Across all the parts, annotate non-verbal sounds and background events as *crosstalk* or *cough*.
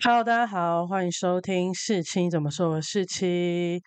Hello，大家好，欢迎收听世青怎么说？我是七。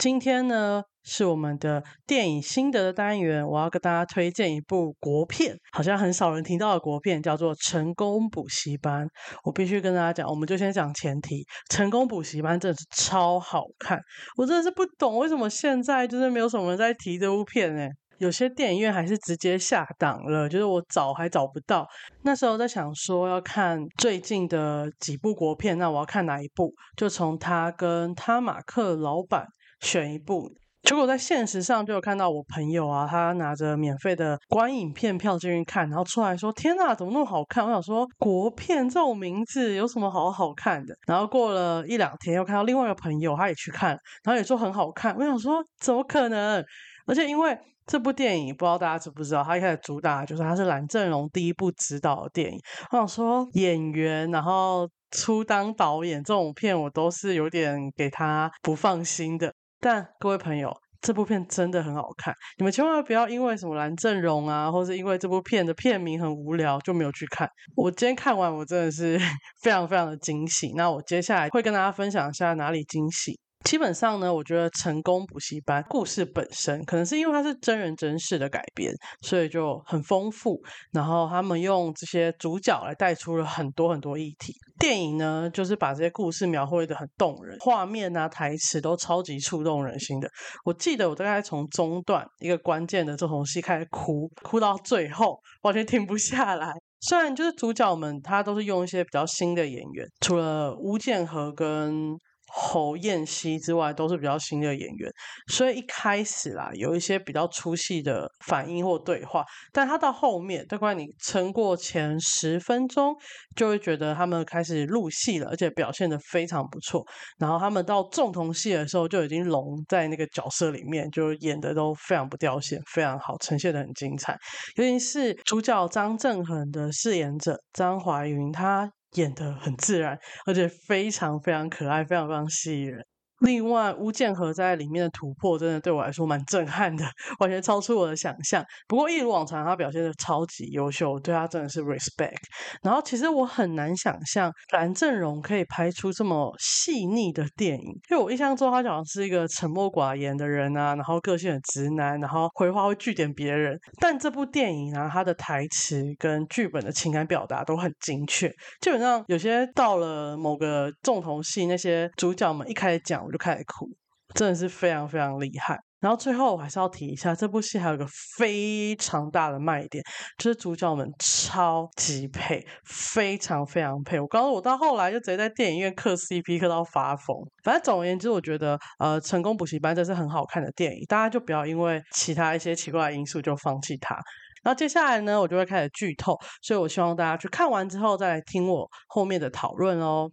今天呢是我们的电影心得的单元，我要跟大家推荐一部国片，好像很少人听到的国片，叫做《成功补习班》。我必须跟大家讲，我们就先讲前提，《成功补习班》真的是超好看，我真的是不懂为什么现在就是没有什么人在提这部片呢？有些电影院还是直接下档了，就是我找还找不到。那时候在想说要看最近的几部国片，那我要看哪一部？就从他跟他马克老板选一部。结果在现实上就有看到我朋友啊，他拿着免费的观影片票进去看，然后出来说：“天哪，怎么那么好看？”我想说国片这种名字有什么好好看的？然后过了一两天，又看到另外一个朋友他也去看，然后也说很好看。我想说怎么可能？而且因为这部电影不知道大家知不知道，他一开始主打就是他是蓝正龙第一部执导的电影。我想说演员，然后初当导演这种片，我都是有点给他不放心的。但各位朋友，这部片真的很好看，你们千万不要因为什么蓝正龙啊，或是因为这部片的片名很无聊就没有去看。我今天看完，我真的是 *laughs* 非常非常的惊喜。那我接下来会跟大家分享一下哪里惊喜。基本上呢，我觉得成功补习班故事本身可能是因为它是真人真事的改编，所以就很丰富。然后他们用这些主角来带出了很多很多议题。电影呢，就是把这些故事描绘的很动人，画面啊、台词都超级触动人心的。我记得我大概从中段一个关键的这种戏开始哭，哭到最后完全停不下来。*laughs* 虽然就是主角们他都是用一些比较新的演员，除了吴建和跟。侯彦希之外都是比较新的演员，所以一开始啦有一些比较出戏的反应或对话，但他到后面，大概你撑过前十分钟，就会觉得他们开始入戏了，而且表现的非常不错。然后他们到重头戏的时候，就已经融在那个角色里面，就演的都非常不掉线，非常好，呈现的很精彩。尤其是主角张正恒的饰演者张怀云，他。演的很自然，而且非常非常可爱，非常非常吸引人。另外，吴建和在里面的突破真的对我来说蛮震撼的，*laughs* 完全超出我的想象。不过一如往常，他表现的超级优秀，对他真的是 respect。然后，其实我很难想象蓝正荣可以拍出这么细腻的电影，因为我印象中他好像是一个沉默寡言的人啊，然后个性很直男，然后回话会据点别人。但这部电影呢，他的台词跟剧本的情感表达都很精确，基本上有些到了某个重头戏，那些主角们一开始讲。我就开始哭，真的是非常非常厉害。然后最后我还是要提一下，这部戏还有一个非常大的卖点，就是主角们超级配，非常非常配。我告诉我到后来就直接在电影院磕 CP 磕到发疯。反正总而言之，我觉得呃，成功补习班这是很好看的电影，大家就不要因为其他一些奇怪的因素就放弃它。然后接下来呢，我就会开始剧透，所以我希望大家去看完之后再来听我后面的讨论哦。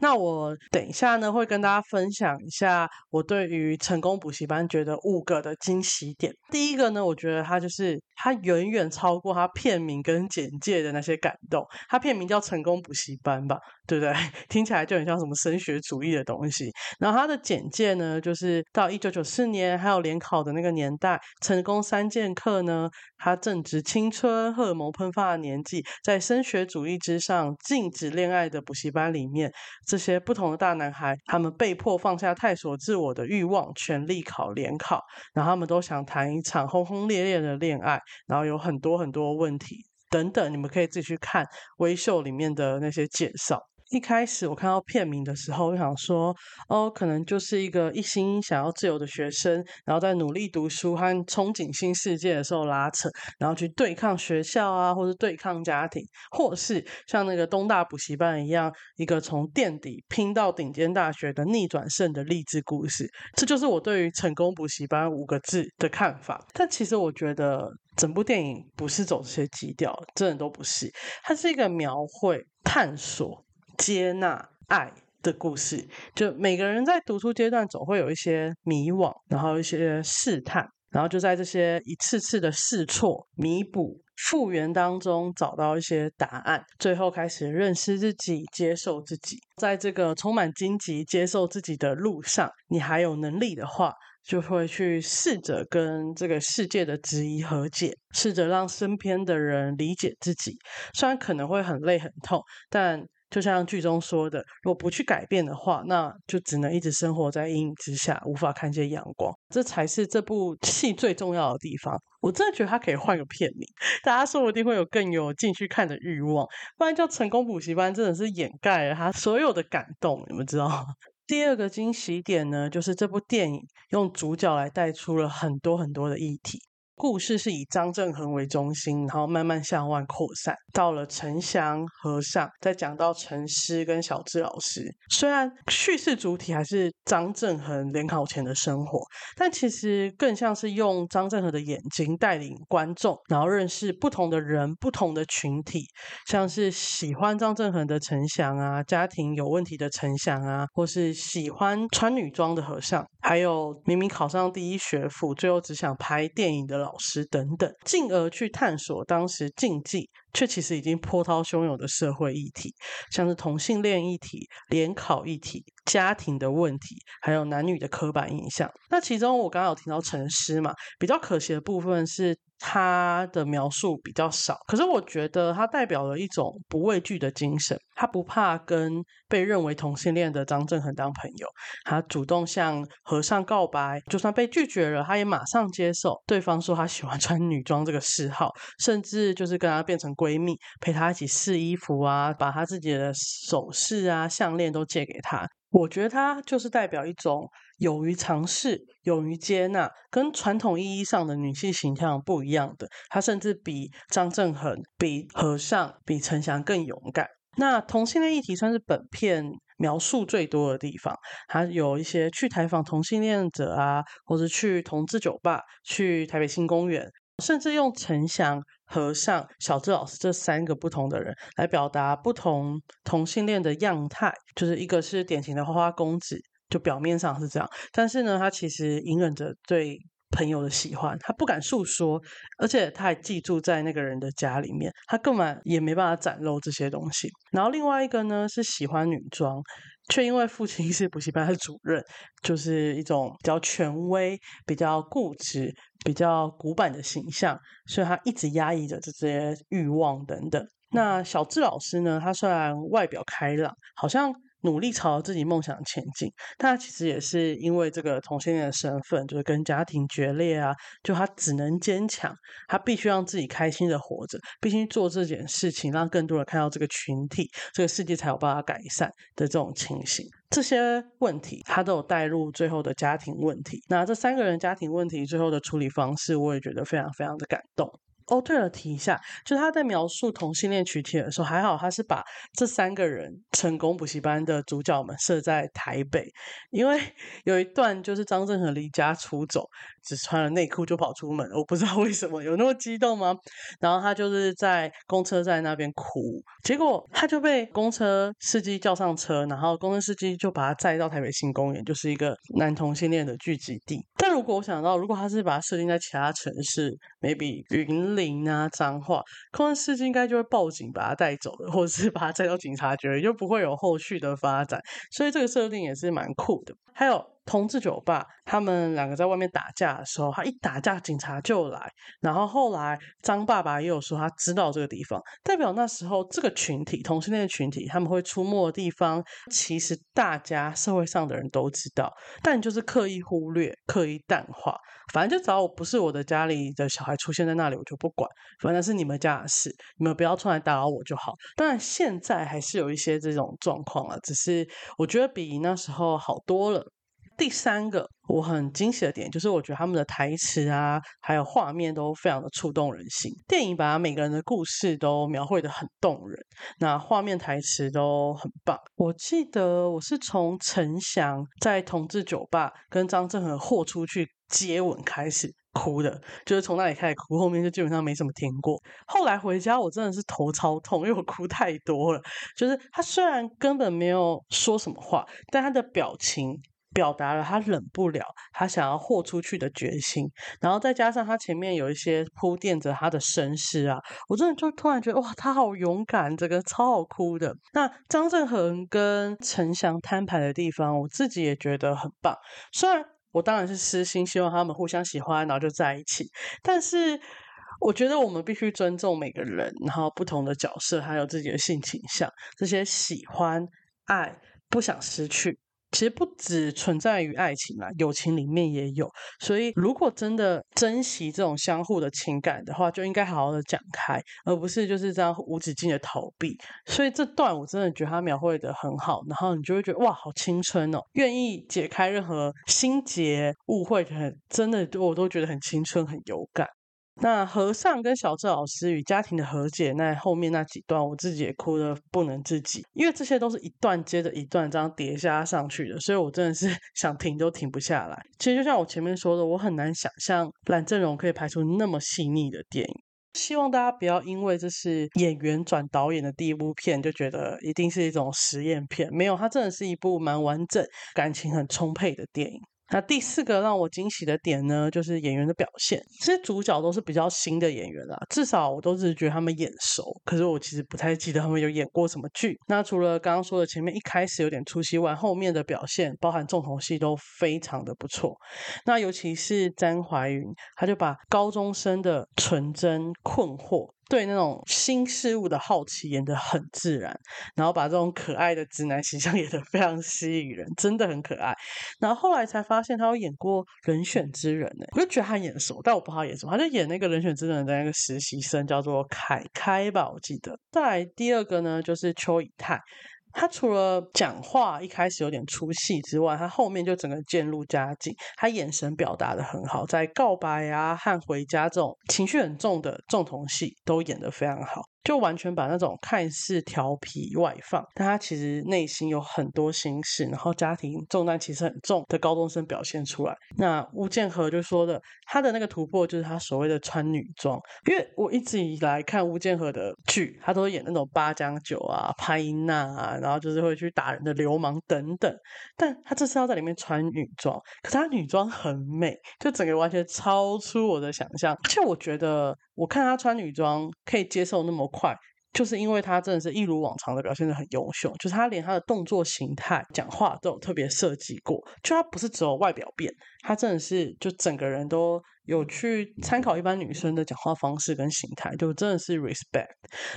那我等一下呢，会跟大家分享一下我对于成功补习班觉得五个的惊喜点。第一个呢，我觉得它就是它远远超过它片名跟简介的那些感动。它片名叫成功补习班吧，对不对？*laughs* 听起来就很像什么升学主义的东西。然后它的简介呢，就是到一九九四年还有联考的那个年代，成功三剑客呢，他正值青春荷尔蒙喷发的年纪，在升学主义之上禁止恋爱的补习班里面。这些不同的大男孩，他们被迫放下探索自我的欲望，全力考联考，然后他们都想谈一场轰轰烈烈的恋爱，然后有很多很多问题等等，你们可以自己去看《微秀》里面的那些介绍。一开始我看到片名的时候，我想说，哦，可能就是一个一心想要自由的学生，然后在努力读书和憧憬新世界的时候拉扯，然后去对抗学校啊，或是对抗家庭，或是像那个东大补习班一样，一个从垫底拼到顶尖大学的逆转胜的励志故事。这就是我对于成功补习班五个字的看法。但其实我觉得整部电影不是走这些基调，真的都不是，它是一个描绘、探索。接纳爱的故事，就每个人在读书阶段总会有一些迷惘，然后一些试探，然后就在这些一次次的试错、弥补、复原当中找到一些答案，最后开始认识自己、接受自己。在这个充满荆棘接受自己的路上，你还有能力的话，就会去试着跟这个世界的质疑和解，试着让身边的人理解自己。虽然可能会很累很痛，但就像剧中说的，如果不去改变的话，那就只能一直生活在阴影之下，无法看见阳光。这才是这部戏最重要的地方。我真的觉得他可以换个片名，大家说不定会有更有进去看的欲望。不然叫《成功补习班》真的是掩盖了他所有的感动，你们知道吗？*laughs* 第二个惊喜点呢，就是这部电影用主角来带出了很多很多的议题。故事是以张正恒为中心，然后慢慢向外扩散，到了陈翔和尚，再讲到陈师跟小智老师。虽然叙事主体还是张正恒联考前的生活，但其实更像是用张正恒的眼睛带领观众，然后认识不同的人、不同的群体，像是喜欢张正恒的陈翔啊，家庭有问题的陈翔啊，或是喜欢穿女装的和尚，还有明明考上第一学府，最后只想拍电影的老。老师等等，进而去探索当时禁忌却其实已经波涛汹涌的社会议题，像是同性恋议题、联考议题、家庭的问题，还有男女的刻板印象。那其中我刚刚有提到陈诗嘛，比较可惜的部分是。他的描述比较少，可是我觉得他代表了一种不畏惧的精神。他不怕跟被认为同性恋的张正恒当朋友，他主动向和尚告白，就算被拒绝了，他也马上接受对方说他喜欢穿女装这个嗜好，甚至就是跟他变成闺蜜，陪他一起试衣服啊，把他自己的首饰啊、项链都借给他。我觉得他就是代表一种。勇于尝试，勇于接纳，跟传统意义上的女性形象不一样的。她甚至比张正恒、比和尚、比陈翔更勇敢。那同性恋议题算是本片描述最多的地方。他有一些去采访同性恋者啊，或者去同志酒吧、去台北新公园，甚至用陈翔、和尚、小智老师这三个不同的人来表达不同同性恋的样态。就是一个是典型的花花公子。就表面上是这样，但是呢，他其实隐忍着对朋友的喜欢，他不敢诉说，而且他还寄住在那个人的家里面，他根本也没办法展露这些东西。然后另外一个呢，是喜欢女装，却因为父亲是补习班的主任，就是一种比较权威、比较固执、比较古板的形象，所以他一直压抑着这些欲望等等。那小智老师呢，他虽然外表开朗，好像。努力朝自己梦想前进，但他其实也是因为这个同性恋的身份，就是跟家庭决裂啊，就他只能坚强，他必须让自己开心的活着，必须做这件事情，让更多人看到这个群体，这个世界才有办法改善的这种情形。这些问题他都有带入最后的家庭问题。那这三个人家庭问题最后的处理方式，我也觉得非常非常的感动。哦，对了，提一下，就他在描述同性恋群体的时候，还好他是把这三个人成功补习班的主角们设在台北，因为 *laughs* 有一段就是张震和离家出走，只穿了内裤就跑出门，我不知道为什么有那么激动吗？然后他就是在公车站那边哭，结果他就被公车司机叫上车，然后公车司机就把他载到台北新公园，就是一个男同性恋的聚集地。但如果我想到，如果他是把它设定在其他城市，maybe 云林。啊，脏话，空安司机应该就会报警把他带走了，或者是把他带到警察局，就不会有后续的发展。所以这个设定也是蛮酷的。还有。同志酒吧，他们两个在外面打架的时候，他一打架，警察就来。然后后来张爸爸也有说他知道这个地方，代表那时候这个群体同性恋群体他们会出没的地方，其实大家社会上的人都知道，但就是刻意忽略、刻意淡化。反正就只要我不是我的家里的小孩出现在那里，我就不管，反正是你们家的事，你们不要出来打扰我就好。当然现在还是有一些这种状况了，只是我觉得比那时候好多了。第三个我很惊喜的点，就是我觉得他们的台词啊，还有画面都非常的触动人心。电影把每个人的故事都描绘的很动人，那画面台词都很棒。我记得我是从陈翔在同志酒吧跟张震和豁出去接吻开始哭的，就是从那里开始哭，后面就基本上没怎么听过。后来回家我真的是头超痛，因为我哭太多了。就是他虽然根本没有说什么话，但他的表情。表达了他忍不了，他想要豁出去的决心，然后再加上他前面有一些铺垫着他的身世啊，我真的就突然觉得哇，他好勇敢，这个超好哭的。那张振恒跟陈翔摊牌的地方，我自己也觉得很棒。虽然我当然是私心，希望他们互相喜欢，然后就在一起。但是我觉得我们必须尊重每个人，然后不同的角色，还有自己的性倾向，这些喜欢、爱、不想失去。其实不只存在于爱情啦，友情里面也有。所以，如果真的珍惜这种相互的情感的话，就应该好好的讲开，而不是就是这样无止境的逃避。所以这段我真的觉得他描绘的很好，然后你就会觉得哇，好青春哦，愿意解开任何心结、误会，很真的我都觉得很青春、很有感。那和尚跟小智老师与家庭的和解，那后面那几段我自己也哭得不能自己，因为这些都是一段接着一段这样叠加上去的，所以我真的是 *laughs* 想停都停不下来。其实就像我前面说的，我很难想象蓝正荣可以拍出那么细腻的电影。希望大家不要因为这是演员转导演的第一部片，就觉得一定是一种实验片。没有，它真的是一部蛮完整、感情很充沛的电影。那第四个让我惊喜的点呢，就是演员的表现。这些主角都是比较新的演员啦，至少我都是觉得他们眼熟。可是我其实不太记得他们有演过什么剧。那除了刚刚说的前面一开始有点出戏外，后面的表现，包含重头戏都非常的不错。那尤其是詹怀云，他就把高中生的纯真困惑。对那种新事物的好奇演得很自然，然后把这种可爱的直男形象 *laughs* 演得非常吸引人，真的很可爱。然后后来才发现他有演过《人选之人》呢，我就觉得他眼熟，但我不知道演什么，他就演那个人选之人的那个实习生，叫做凯开吧，我记得。再第二个呢，就是邱以泰。他除了讲话一开始有点出戏之外，他后面就整个渐入佳境。他眼神表达的很好，在告白啊和回家这种情绪很重的重头戏都演得非常好。就完全把那种看似调皮外放，但他其实内心有很多心事，然后家庭重担其实很重的高中生表现出来。那吴建和就说的，他的那个突破就是他所谓的穿女装，因为我一直以来看吴建和的剧，他都演那种八将九啊、拍娜啊，然后就是会去打人的流氓等等。但他这次要在里面穿女装，可是他女装很美，就整个完全超出我的想象。而且我觉得。我看他穿女装可以接受那么快，就是因为他真的是一如往常的表现的很优秀，就是他连他的动作形态、讲话都有特别设计过，就他不是只有外表变，他真的是就整个人都。有去参考一般女生的讲话方式跟形态，就真的是 respect。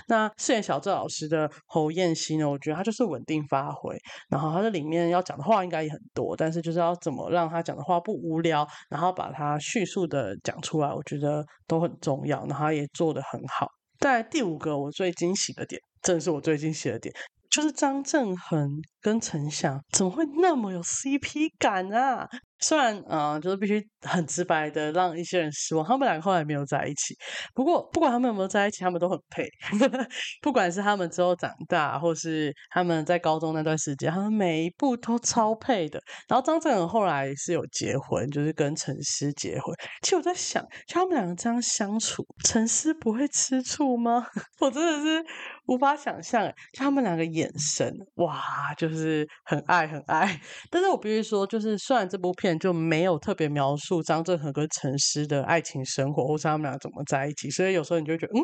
那饰演小郑老师的侯彦希呢？我觉得他就是稳定发挥，然后他在里面要讲的话应该也很多，但是就是要怎么让他讲的话不无聊，然后把他叙述的讲出来，我觉得都很重要。然后他也做的很好。在第五个我最惊喜的点，正是我最惊喜的点，就是张振恒跟陈翔怎么会那么有 CP 感啊？虽然，嗯，就是必须很直白的让一些人失望，他们两个后来没有在一起。不过，不管他们有没有在一起，他们都很配。*laughs* 不管是他们之后长大，或是他们在高中那段时间，他们每一部都超配的。然后张震恒后来是有结婚，就是跟陈思结婚。其实我在想，就他们两个这样相处，陈思不会吃醋吗？*laughs* 我真的是无法想象，就他们两个眼神，哇，就是很爱很爱。但是我必须说，就是虽然这部片。就没有特别描述张振和跟陈思的爱情生活，或是他们俩怎么在一起，所以有时候你就觉得，嗯，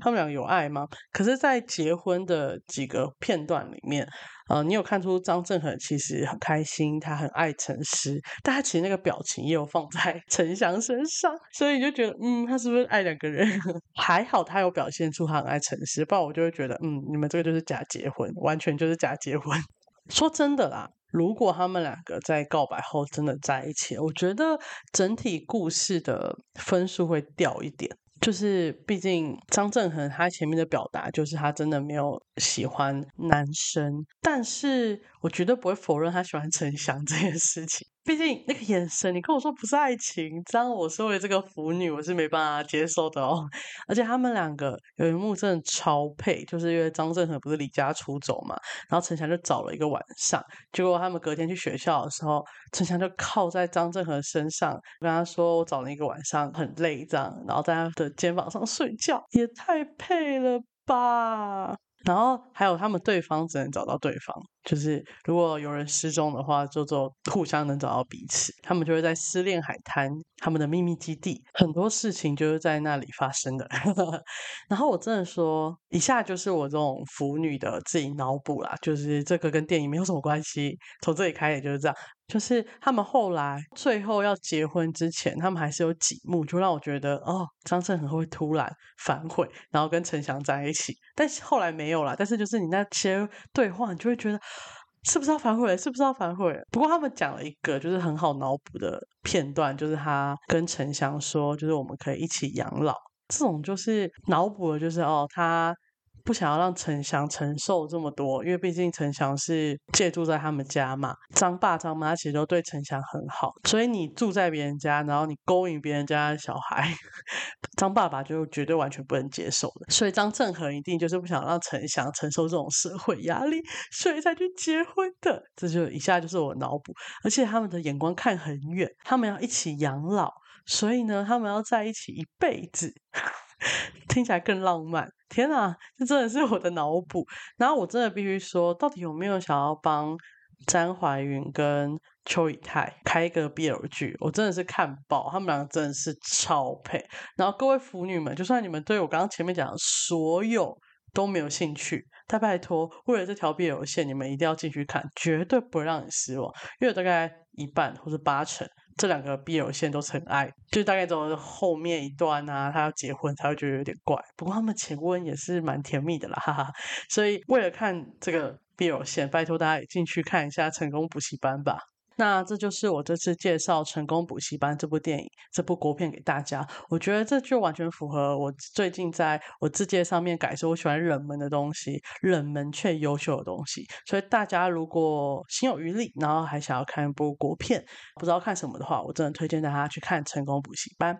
他们俩有爱吗？可是，在结婚的几个片段里面，呃，你有看出张振和其实很开心，他很爱陈思，但他其实那个表情也有放在陈翔身上，所以你就觉得，嗯，他是不是爱两个人？*laughs* 还好他有表现出他很爱陈思，不然我就会觉得，嗯，你们这个就是假结婚，完全就是假结婚。*laughs* 说真的啦。如果他们两个在告白后真的在一起，我觉得整体故事的分数会掉一点。就是毕竟张正恒他前面的表达就是他真的没有喜欢男生，但是我绝对不会否认他喜欢陈翔这件事情。毕竟那个眼神，你跟我说不是爱情，这样我身为这个腐女，我是没办法接受的哦。而且他们两个有一幕真的超配，就是因为张振和不是离家出走嘛，然后陈翔就找了一个晚上，结果他们隔天去学校的时候，陈翔就靠在张振和身上，跟他说我找了一个晚上很累这样，然后在他的肩膀上睡觉，也太配了吧。然后还有他们对方只能找到对方，就是如果有人失踪的话，就做互相能找到彼此。他们就会在失恋海滩，他们的秘密基地，很多事情就是在那里发生的。*laughs* 然后我真的说，以下就是我这种腐女的自己脑补啦，就是这个跟电影没有什么关系，从这里开也就是这样。就是他们后来最后要结婚之前，他们还是有几幕，就让我觉得哦，张震很会突然反悔，然后跟陈翔在一起。但是后来没有了。但是就是你那些对话，你就会觉得是不是要反悔？是不是要反悔？不过他们讲了一个就是很好脑补的片段，就是他跟陈翔说，就是我们可以一起养老。这种就是脑补的，就是哦，他不想要让陈翔承受这么多，因为毕竟陈翔是借住在他们家嘛。张爸张妈其实都对陈翔很好，所以你住在别人家，然后你勾引别人家的小孩，*laughs* 张爸爸就绝对完全不能接受的。所以张正和一定就是不想让陈翔承受这种社会压力，所以才去结婚的。这就以下就是我脑补，而且他们的眼光看很远，他们要一起养老。所以呢，他们要在一起一辈子，听起来更浪漫。天哪，这真的是我的脑补。然后我真的必须说，到底有没有想要帮詹怀云跟邱以泰开一个 BL 剧？我真的是看爆，他们两个真的是超配。然后各位腐女们，就算你们对我刚刚前面讲的所有都没有兴趣，但拜托，为了这条 BL 线，你们一定要进去看，绝对不会让你失望。因为大概一半或者八成。这两个 BL 线都是很爱，就大概走后面一段啊，他要结婚才会觉得有点怪。不过他们前温也是蛮甜蜜的啦，哈哈。所以为了看这个 BL 线，拜托大家也进去看一下《成功补习班》吧。那这就是我这次介绍《成功补习班》这部电影、这部国片给大家。我觉得这就完全符合我最近在我字界上面改说，我喜欢冷门的东西，冷门却优秀的东西。所以大家如果心有余力，然后还想要看一部国片，不知道看什么的话，我真的推荐大家去看《成功补习班》。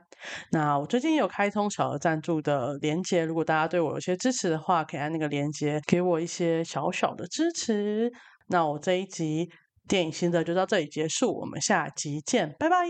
那我最近有开通小额赞助的连接，如果大家对我有些支持的话，可以按那个连接给我一些小小的支持。那我这一集。电影心得就到这里结束，我们下集见，拜拜。